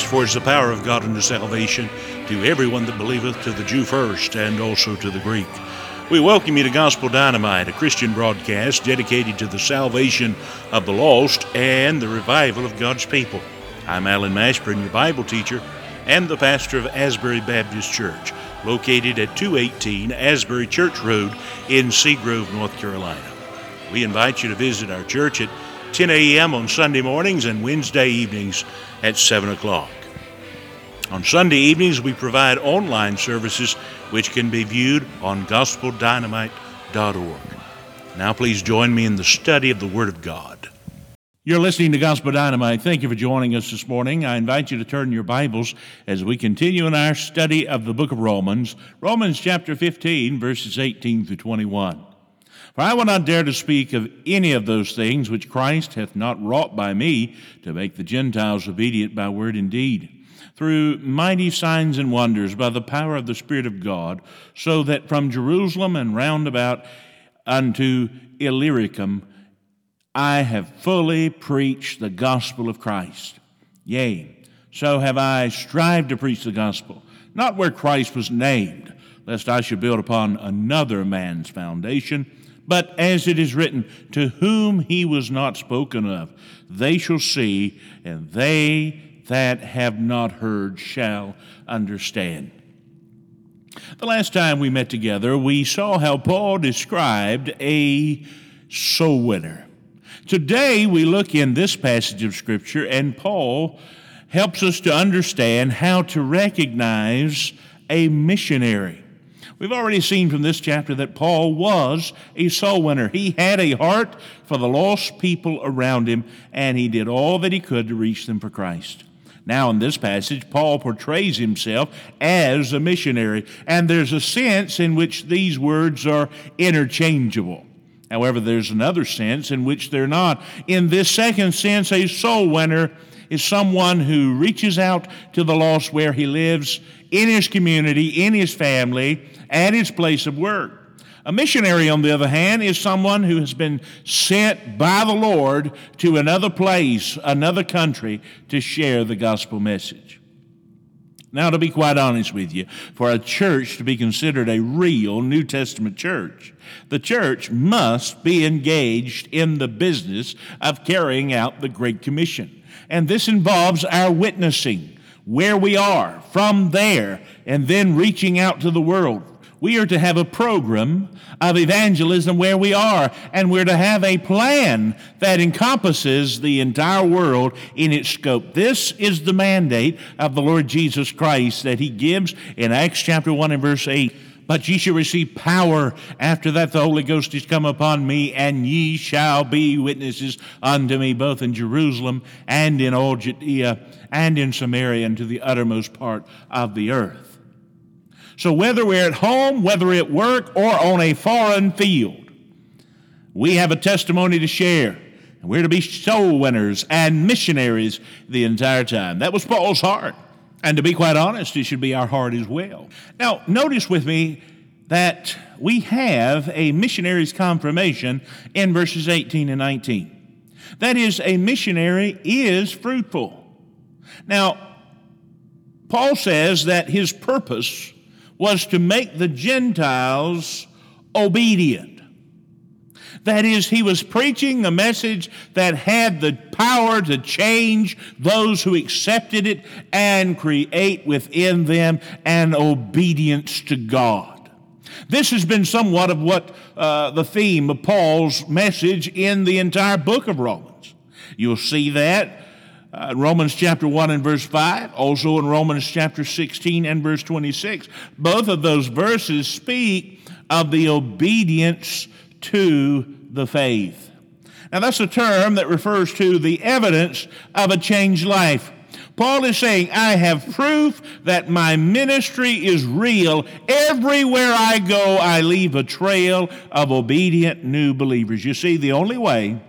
For it is the power of God unto salvation to everyone that believeth, to the Jew first, and also to the Greek. We welcome you to Gospel Dynamite, a Christian broadcast dedicated to the salvation of the lost and the revival of God's people. I'm Alan Mashburn, your Bible teacher and the pastor of Asbury Baptist Church, located at 218 Asbury Church Road in Seagrove, North Carolina. We invite you to visit our church at 10 a.m. on Sunday mornings and Wednesday evenings at 7 o'clock. On Sunday evenings, we provide online services which can be viewed on gospeldynamite.org. Now, please join me in the study of the Word of God. You're listening to Gospel Dynamite. Thank you for joining us this morning. I invite you to turn your Bibles as we continue in our study of the book of Romans, Romans chapter 15, verses 18 through 21. For I will not dare to speak of any of those things which Christ hath not wrought by me to make the Gentiles obedient by word and deed, through mighty signs and wonders by the power of the Spirit of God, so that from Jerusalem and round about unto Illyricum I have fully preached the gospel of Christ. Yea, so have I strived to preach the gospel, not where Christ was named, lest I should build upon another man's foundation. But as it is written, to whom he was not spoken of, they shall see, and they that have not heard shall understand. The last time we met together, we saw how Paul described a soul winner. Today, we look in this passage of Scripture, and Paul helps us to understand how to recognize a missionary. We've already seen from this chapter that Paul was a soul winner. He had a heart for the lost people around him, and he did all that he could to reach them for Christ. Now, in this passage, Paul portrays himself as a missionary, and there's a sense in which these words are interchangeable. However, there's another sense in which they're not. In this second sense, a soul winner is someone who reaches out to the lost where he lives, in his community, in his family, at his place of work. A missionary, on the other hand, is someone who has been sent by the Lord to another place, another country, to share the gospel message. Now, to be quite honest with you, for a church to be considered a real New Testament church, the church must be engaged in the business of carrying out the Great Commission. And this involves our witnessing where we are, from there, and then reaching out to the world we are to have a program of evangelism where we are, and we're to have a plan that encompasses the entire world in its scope. This is the mandate of the Lord Jesus Christ that he gives in Acts chapter 1 and verse 8. But ye shall receive power after that the Holy Ghost is come upon me, and ye shall be witnesses unto me both in Jerusalem and in all Judea and in Samaria and to the uttermost part of the earth. So whether we're at home, whether at work, or on a foreign field, we have a testimony to share. And we're to be soul winners and missionaries the entire time. That was Paul's heart. And to be quite honest, it should be our heart as well. Now, notice with me that we have a missionary's confirmation in verses 18 and 19. That is, a missionary is fruitful. Now, Paul says that his purpose was to make the Gentiles obedient. That is, he was preaching a message that had the power to change those who accepted it and create within them an obedience to God. This has been somewhat of what uh, the theme of Paul's message in the entire book of Romans. You'll see that uh, Romans chapter 1 and verse 5, also in Romans chapter 16 and verse 26. Both of those verses speak of the obedience to the faith. Now, that's a term that refers to the evidence of a changed life. Paul is saying, I have proof that my ministry is real. Everywhere I go, I leave a trail of obedient new believers. You see, the only way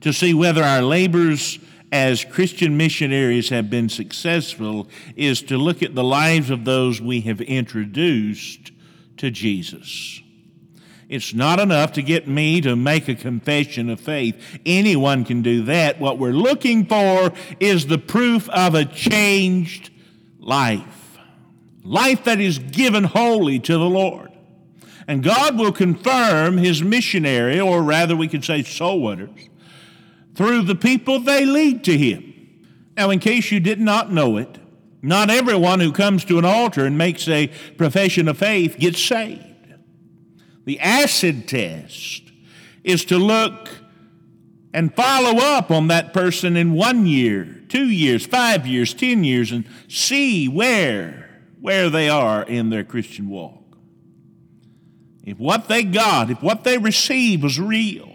to see whether our labors as Christian missionaries have been successful is to look at the lives of those we have introduced to Jesus. It's not enough to get me to make a confession of faith. Anyone can do that. What we're looking for is the proof of a changed life. Life that is given wholly to the Lord. And God will confirm his missionary, or rather we could say soul winners, through the people they lead to him. Now, in case you did not know it, not everyone who comes to an altar and makes a profession of faith gets saved. The acid test is to look and follow up on that person in one year, two years, five years, ten years, and see where, where they are in their Christian walk. If what they got, if what they received was real,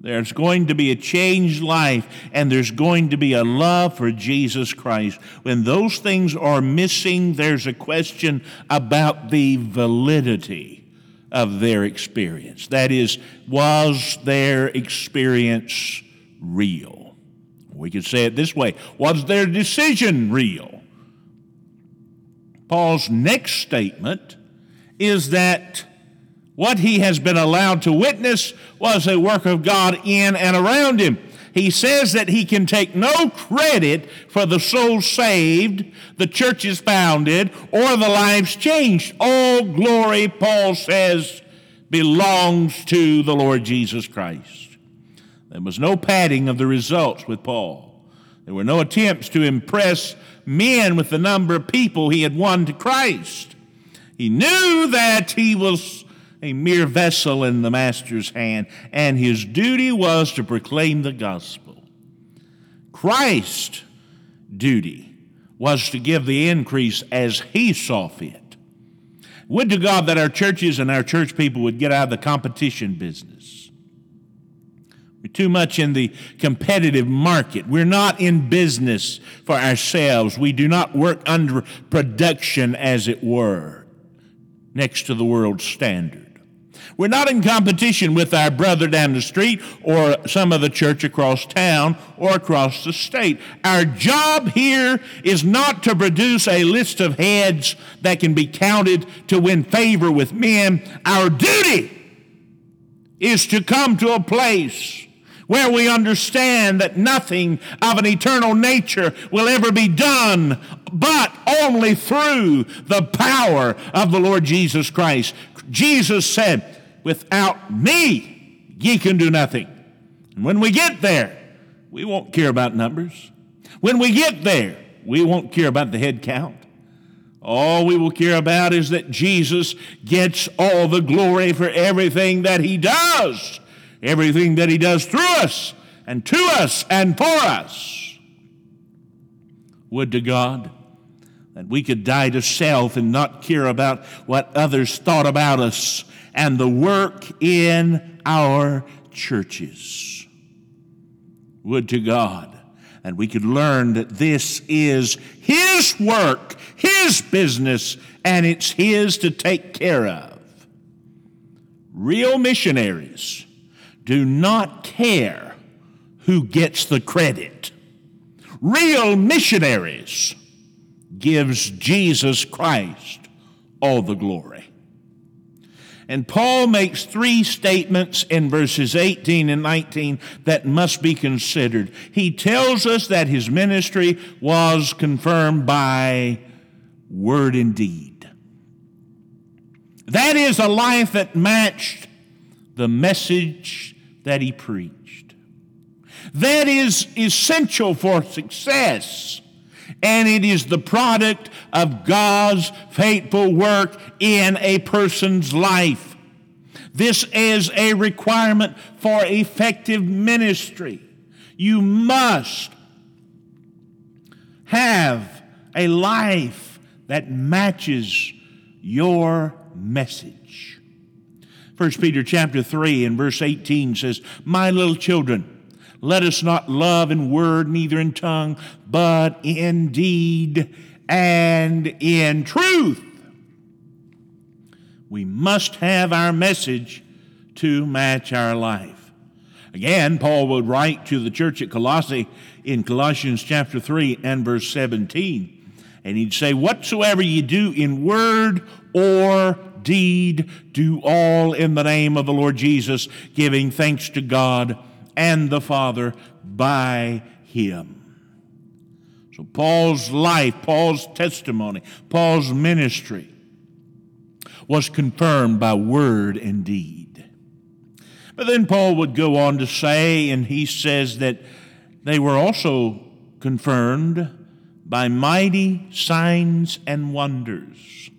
there's going to be a changed life and there's going to be a love for Jesus Christ. When those things are missing, there's a question about the validity of their experience. That is, was their experience real? We could say it this way Was their decision real? Paul's next statement is that what he has been allowed to witness was a work of God in and around him. He says that he can take no credit for the souls saved, the churches founded, or the lives changed. All glory, Paul says, belongs to the Lord Jesus Christ. There was no padding of the results with Paul. There were no attempts to impress men with the number of people he had won to Christ. He knew that he was a mere vessel in the Master's hand, and his duty was to proclaim the gospel. Christ's duty was to give the increase as he saw fit. Would to God that our churches and our church people would get out of the competition business. We're too much in the competitive market. We're not in business for ourselves. We do not work under production, as it were, next to the world standard. We're not in competition with our brother down the street or some of the church across town or across the state. Our job here is not to produce a list of heads that can be counted to win favor with men. Our duty is to come to a place where we understand that nothing of an eternal nature will ever be done but only through the power of the Lord Jesus Christ. Jesus said, Without me, ye can do nothing. And when we get there, we won't care about numbers. When we get there, we won't care about the head count. All we will care about is that Jesus gets all the glory for everything that he does, everything that he does through us and to us and for us. Would to God that we could die to self and not care about what others thought about us and the work in our churches. Would to God and we could learn that this is His work, His business, and it's His to take care of. Real missionaries do not care who gets the credit. Real missionaries gives Jesus Christ all the glory. And Paul makes three statements in verses 18 and 19 that must be considered. He tells us that his ministry was confirmed by word and deed. That is a life that matched the message that he preached. That is essential for success and it is the product of God's faithful work in a person's life. This is a requirement for effective ministry. You must have a life that matches your message. 1 Peter chapter 3 and verse 18 says, My little children, let us not love in word, neither in tongue, but in deed and in truth. We must have our message to match our life. Again, Paul would write to the church at Colossae in Colossians chapter 3 and verse 17. And he'd say, Whatsoever you do in word or deed, do all in the name of the Lord Jesus, giving thanks to God and the Father by him. So, Paul's life, Paul's testimony, Paul's ministry was confirmed by word and deed. But then Paul would go on to say, and he says that they were also confirmed by mighty signs and wonders.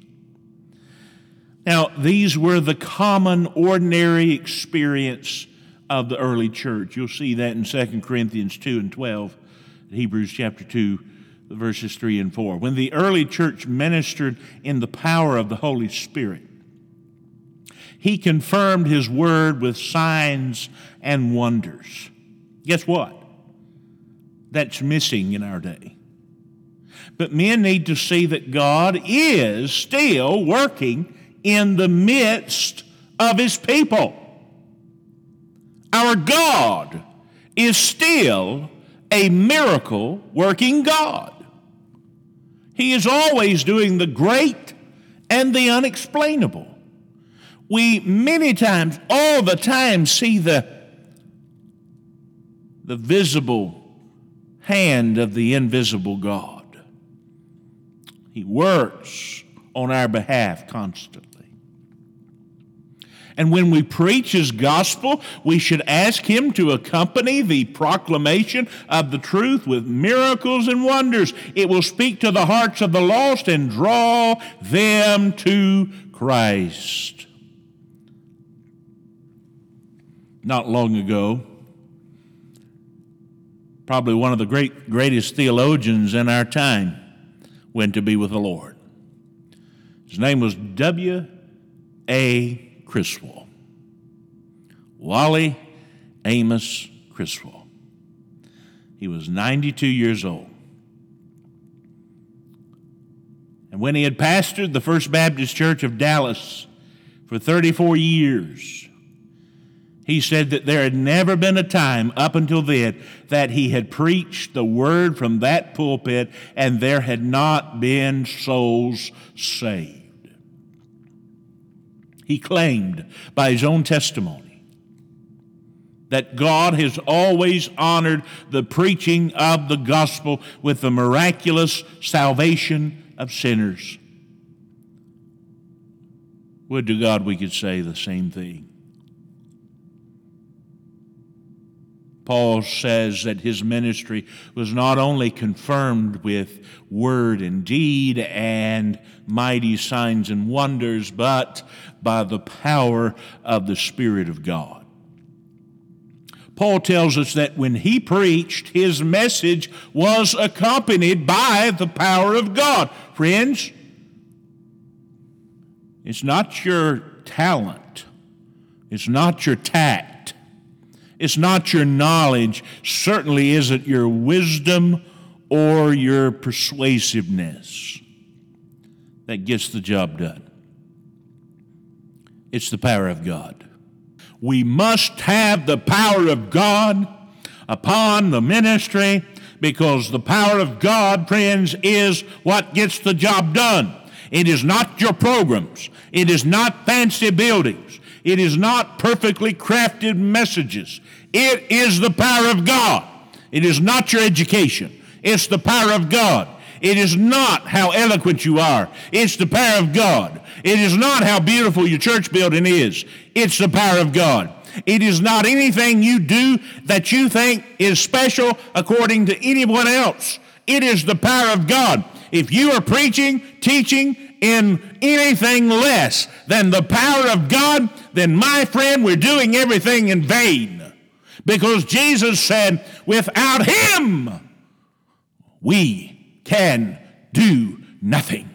Now, these were the common, ordinary experience of the early church. You'll see that in 2 Corinthians 2 and 12, Hebrews chapter 2, verses 3 and 4. When the early church ministered in the power of the Holy Spirit, he confirmed his word with signs and wonders. Guess what? That's missing in our day. But men need to see that God is still working in the midst of his people. Our God is still a miracle working God. He is always doing the great and the unexplainable. We many times, all the time, see the, the visible hand of the invisible God. He works on our behalf constantly. And when we preach His gospel, we should ask Him to accompany the proclamation of the truth with miracles and wonders. It will speak to the hearts of the lost and draw them to Christ. Not long ago, probably one of the great, greatest theologians in our time went to be with the Lord. His name was W. Criswell. Wallie Amos Criswell. He was 92 years old. And when he had pastored the First Baptist Church of Dallas for 34 years, he said that there had never been a time up until then that he had preached the word from that pulpit and there had not been souls saved he claimed by his own testimony that God has always honored the preaching of the gospel with the miraculous salvation of sinners. Would to God we could say the same thing. Paul says that his ministry was not only confirmed with word and deed and mighty signs and wonders, but by the power of the Spirit of God. Paul tells us that when he preached, his message was accompanied by the power of God. Friends, it's not your talent, it's not your tact it's not your knowledge, certainly isn't your wisdom or your persuasiveness that gets the job done. It's the power of God. We must have the power of God upon the ministry because the power of God, friends, is what gets the job done. It is not your programs. It is not fancy buildings. It is not perfectly crafted messages. It is the power of God. It is not your education. It's the power of God. It is not how eloquent you are. It's the power of God. It is not how beautiful your church building is. It's the power of God. It is not anything you do that you think is special according to anyone else. It is the power of God. If you are preaching, teaching, in anything less than the power of God, then my friend, we're doing everything in vain. Because Jesus said, without Him, we can do nothing.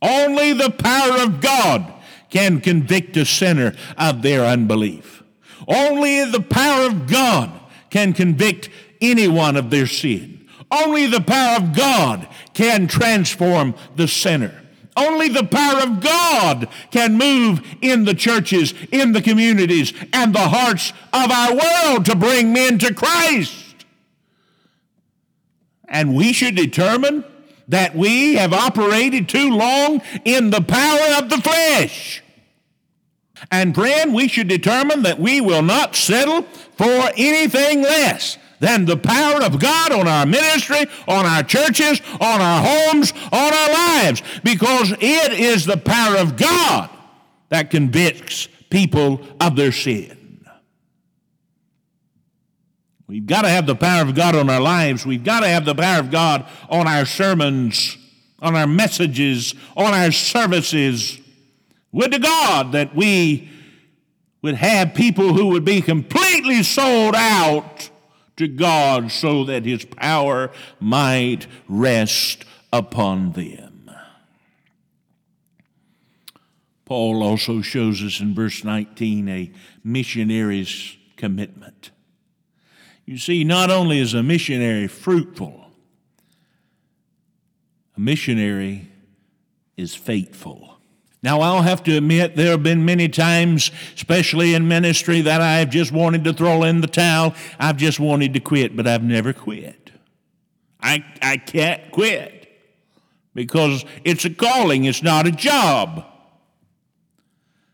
Only the power of God can convict a sinner of their unbelief. Only the power of God can convict anyone of their sin. Only the power of God can transform the sinner. Only the power of God can move in the churches, in the communities, and the hearts of our world to bring men to Christ. And we should determine that we have operated too long in the power of the flesh. And friend, we should determine that we will not settle for anything less than the power of God on our ministry, on our churches, on our homes, on our lives, because it is the power of God that convicts people of their sin. We've got to have the power of God on our lives. We've got to have the power of God on our sermons, on our messages, on our services. Would to God that we would have people who would be completely sold out to God so that his power might rest upon them. Paul also shows us in verse 19 a missionary's commitment. You see, not only is a missionary fruitful, a missionary is faithful. Now, I'll have to admit, there have been many times, especially in ministry, that I've just wanted to throw in the towel. I've just wanted to quit, but I've never quit. I, I can't quit because it's a calling, it's not a job.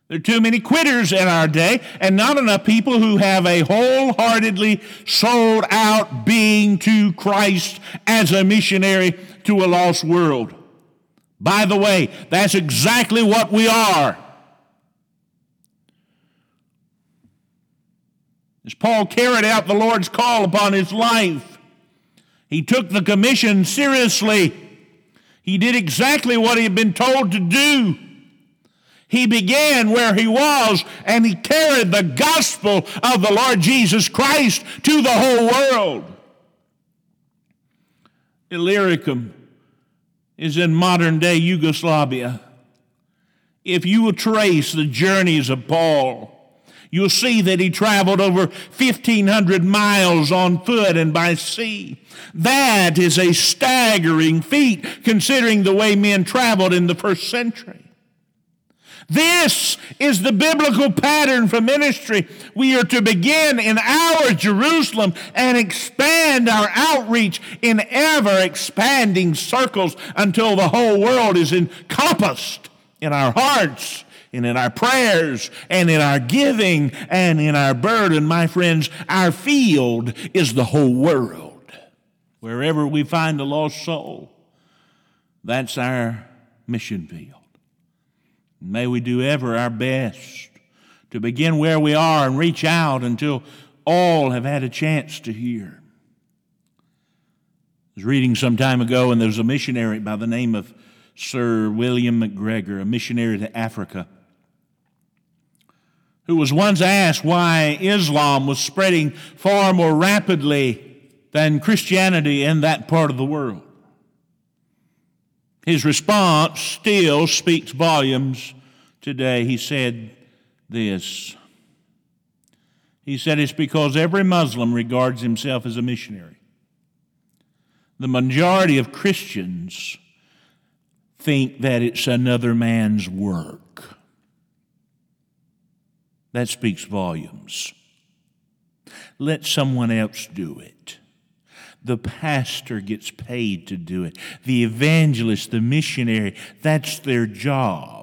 There are too many quitters in our day, and not enough people who have a wholeheartedly sold out being to Christ as a missionary to a lost world. By the way, that's exactly what we are. As Paul carried out the Lord's call upon his life, he took the commission seriously. He did exactly what he had been told to do. He began where he was and he carried the gospel of the Lord Jesus Christ to the whole world. Illyricum is in modern day Yugoslavia. If you will trace the journeys of Paul, you'll see that he traveled over 1,500 miles on foot and by sea. That is a staggering feat considering the way men traveled in the first century. This is the biblical pattern for ministry. We are to begin in our Jerusalem and expand our outreach in ever expanding circles until the whole world is encompassed in our hearts and in our prayers and in our giving and in our burden. My friends, our field is the whole world. Wherever we find a lost soul, that's our mission field. May we do ever our best to begin where we are and reach out until all have had a chance to hear. I was reading some time ago, and there was a missionary by the name of Sir William McGregor, a missionary to Africa, who was once asked why Islam was spreading far more rapidly than Christianity in that part of the world. His response still speaks volumes today. He said this. He said it's because every Muslim regards himself as a missionary. The majority of Christians think that it's another man's work. That speaks volumes. Let someone else do it. The pastor gets paid to do it. The evangelist, the missionary, that's their job.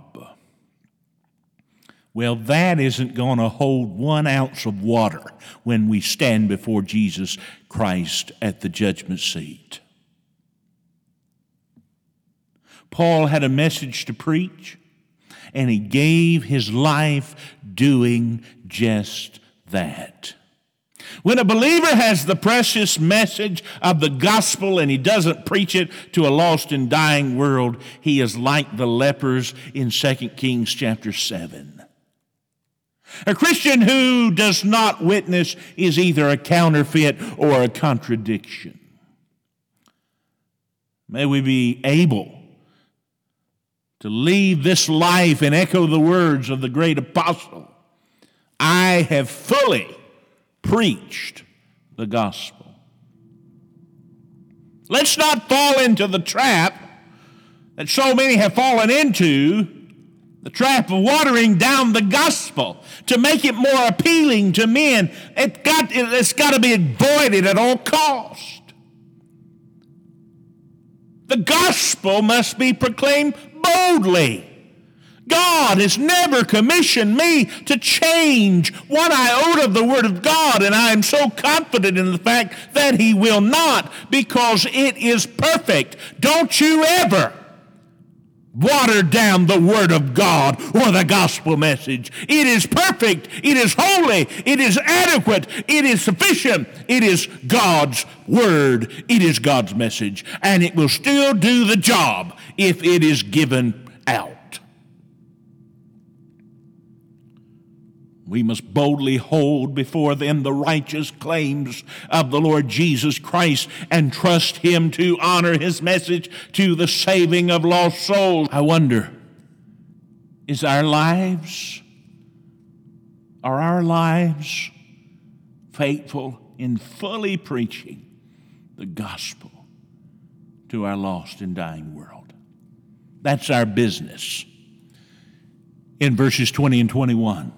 Well, that isn't going to hold one ounce of water when we stand before Jesus Christ at the judgment seat. Paul had a message to preach, and he gave his life doing just that. When a believer has the precious message of the gospel and he doesn't preach it to a lost and dying world, he is like the lepers in 2 Kings chapter 7. A Christian who does not witness is either a counterfeit or a contradiction. May we be able to leave this life and echo the words of the great apostle I have fully preached the gospel. Let's not fall into the trap that so many have fallen into the trap of watering down the gospel to make it more appealing to men. It got, it's got to be avoided at all cost. The gospel must be proclaimed boldly. God has never commissioned me to change one iota of the Word of God, and I am so confident in the fact that He will not because it is perfect. Don't you ever water down the Word of God or the gospel message. It is perfect, it is holy, it is adequate, it is sufficient, it is God's Word, it is God's message, and it will still do the job if it is given out. We must boldly hold before them the righteous claims of the Lord Jesus Christ and trust Him to honor His message to the saving of lost souls. I wonder, is our lives, are our lives faithful in fully preaching the gospel to our lost and dying world? That's our business. In verses 20 and 21.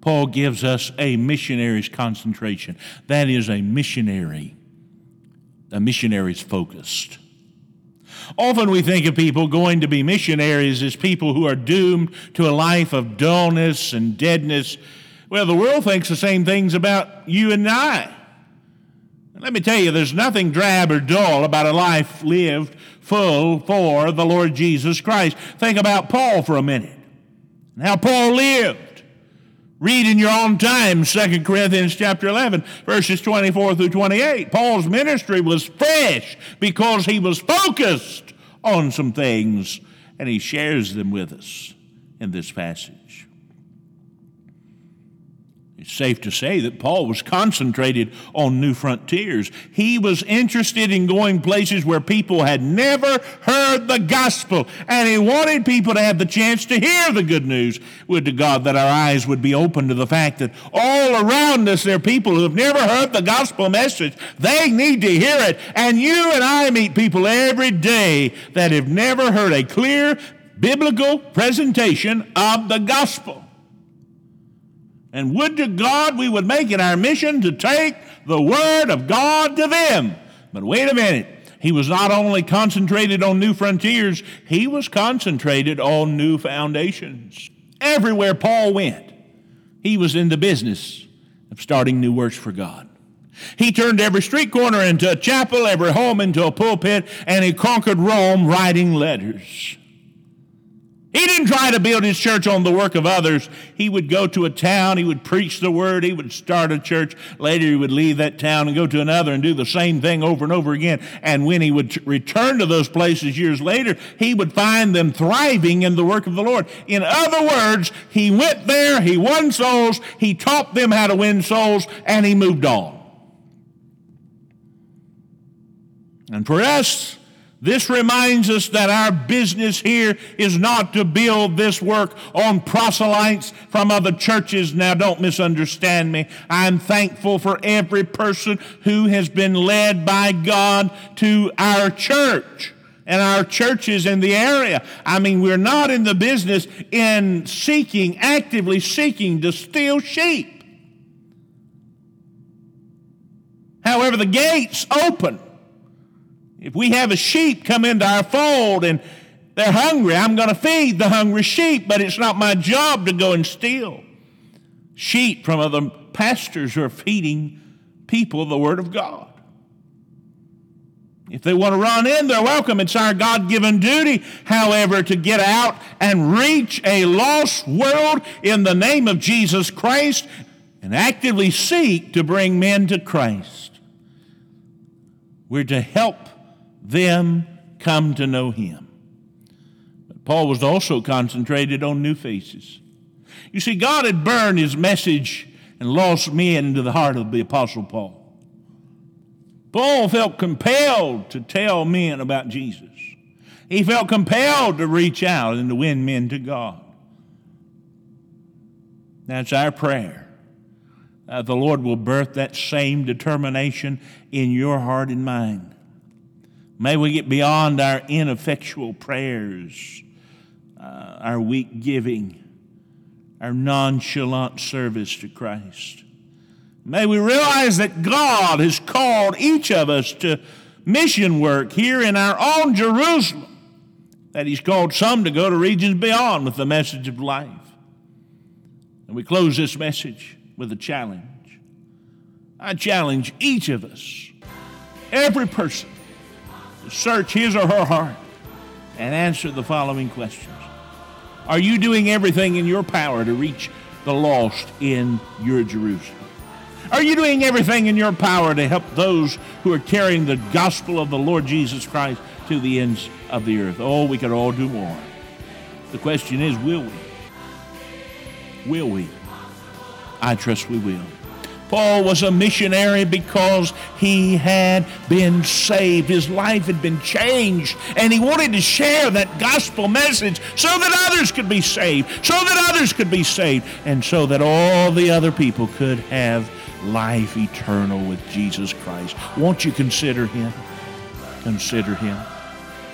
Paul gives us a missionary's concentration. That is a missionary, a missionary's focused. Often we think of people going to be missionaries as people who are doomed to a life of dullness and deadness. Well, the world thinks the same things about you and I. Let me tell you, there's nothing drab or dull about a life lived full for the Lord Jesus Christ. Think about Paul for a minute. How Paul lived. Read in your own time 2 Corinthians chapter 11, verses 24 through 28. Paul's ministry was fresh because he was focused on some things, and he shares them with us in this passage. Safe to say that Paul was concentrated on new frontiers. He was interested in going places where people had never heard the gospel, and he wanted people to have the chance to hear the good news. Would to God that our eyes would be open to the fact that all around us there are people who have never heard the gospel message. They need to hear it, and you and I meet people every day that have never heard a clear biblical presentation of the gospel. And would to God we would make it our mission to take the Word of God to them. But wait a minute. He was not only concentrated on new frontiers, he was concentrated on new foundations. Everywhere Paul went, he was in the business of starting new works for God. He turned every street corner into a chapel, every home into a pulpit, and he conquered Rome writing letters. He didn't try to build his church on the work of others. He would go to a town, he would preach the word, he would start a church. Later, he would leave that town and go to another and do the same thing over and over again. And when he would return to those places years later, he would find them thriving in the work of the Lord. In other words, he went there, he won souls, he taught them how to win souls, and he moved on. And for us, this reminds us that our business here is not to build this work on proselytes from other churches. Now, don't misunderstand me. I'm thankful for every person who has been led by God to our church and our churches in the area. I mean, we're not in the business in seeking, actively seeking to steal sheep. However, the gates open if we have a sheep come into our fold and they're hungry, I'm going to feed the hungry sheep, but it's not my job to go and steal sheep from other pastors who are feeding people the Word of God. If they want to run in, they're welcome. It's our God given duty, however, to get out and reach a lost world in the name of Jesus Christ and actively seek to bring men to Christ. We're to help them come to know him. But Paul was also concentrated on new faces. You see, God had burned his message and lost men into the heart of the Apostle Paul. Paul felt compelled to tell men about Jesus. He felt compelled to reach out and to win men to God. That's our prayer. Uh, the Lord will birth that same determination in your heart and mind. May we get beyond our ineffectual prayers, uh, our weak giving, our nonchalant service to Christ. May we realize that God has called each of us to mission work here in our own Jerusalem that He's called some to go to regions beyond with the message of life. And we close this message with a challenge. I challenge each of us, every person, search his or her heart and answer the following questions Are you doing everything in your power to reach the lost in your Jerusalem? Are you doing everything in your power to help those who are carrying the gospel of the Lord Jesus Christ to the ends of the earth? Oh, we could all do more. The question is, will we? Will we? I trust we will. Paul was a missionary because he had been saved. His life had been changed, and he wanted to share that gospel message so that others could be saved, so that others could be saved, and so that all the other people could have life eternal with Jesus Christ. Won't you consider him? Consider him.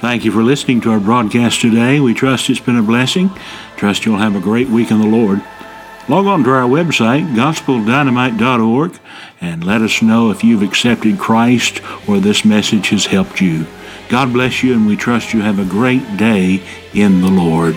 Thank you for listening to our broadcast today. We trust it's been a blessing. Trust you'll have a great week in the Lord. Log on to our website, gospeldynamite.org, and let us know if you've accepted Christ or this message has helped you. God bless you, and we trust you have a great day in the Lord.